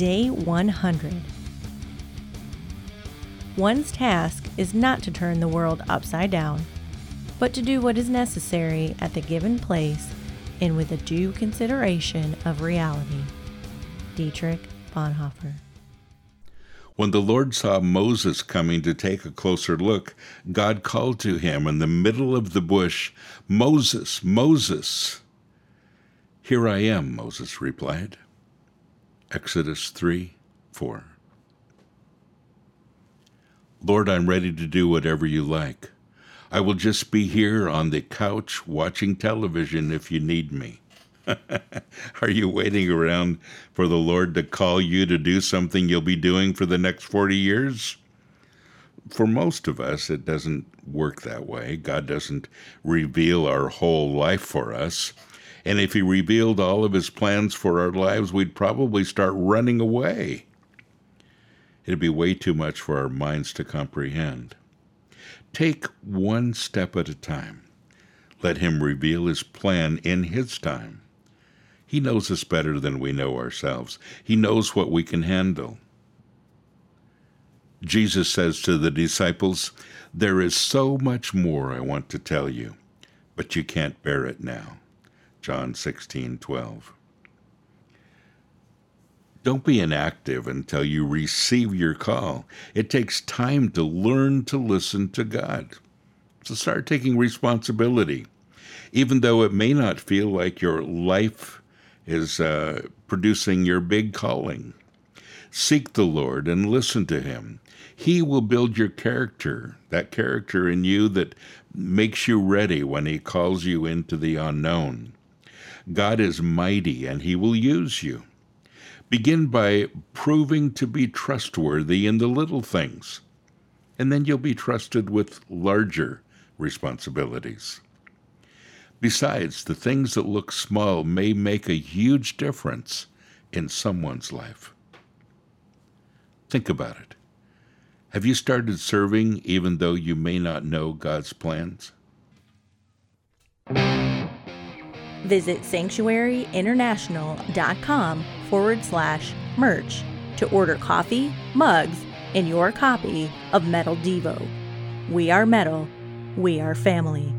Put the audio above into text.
Day 100. One's task is not to turn the world upside down, but to do what is necessary at the given place and with a due consideration of reality. Dietrich Bonhoeffer. When the Lord saw Moses coming to take a closer look, God called to him in the middle of the bush, Moses, Moses. Here I am, Moses replied. Exodus 3 4. Lord, I'm ready to do whatever you like. I will just be here on the couch watching television if you need me. Are you waiting around for the Lord to call you to do something you'll be doing for the next 40 years? For most of us, it doesn't work that way. God doesn't reveal our whole life for us. And if He revealed all of His plans for our lives, we'd probably start running away. It'd be way too much for our minds to comprehend. Take one step at a time. Let Him reveal His plan in His time. He knows us better than we know ourselves. He knows what we can handle. Jesus says to the disciples, There is so much more I want to tell you, but you can't bear it now. John 16 12. Don't be inactive until you receive your call. It takes time to learn to listen to God. So start taking responsibility. Even though it may not feel like your life is uh, producing your big calling. Seek the Lord and listen to Him. He will build your character, that character in you that makes you ready when He calls you into the unknown. God is mighty and He will use you. Begin by proving to be trustworthy in the little things, and then you'll be trusted with larger responsibilities. Besides, the things that look small may make a huge difference in someone's life. Think about it. Have you started serving even though you may not know God's plans? Visit sanctuaryinternational.com forward slash merch to order coffee, mugs, and your copy of Metal Devo. We are metal. We are family.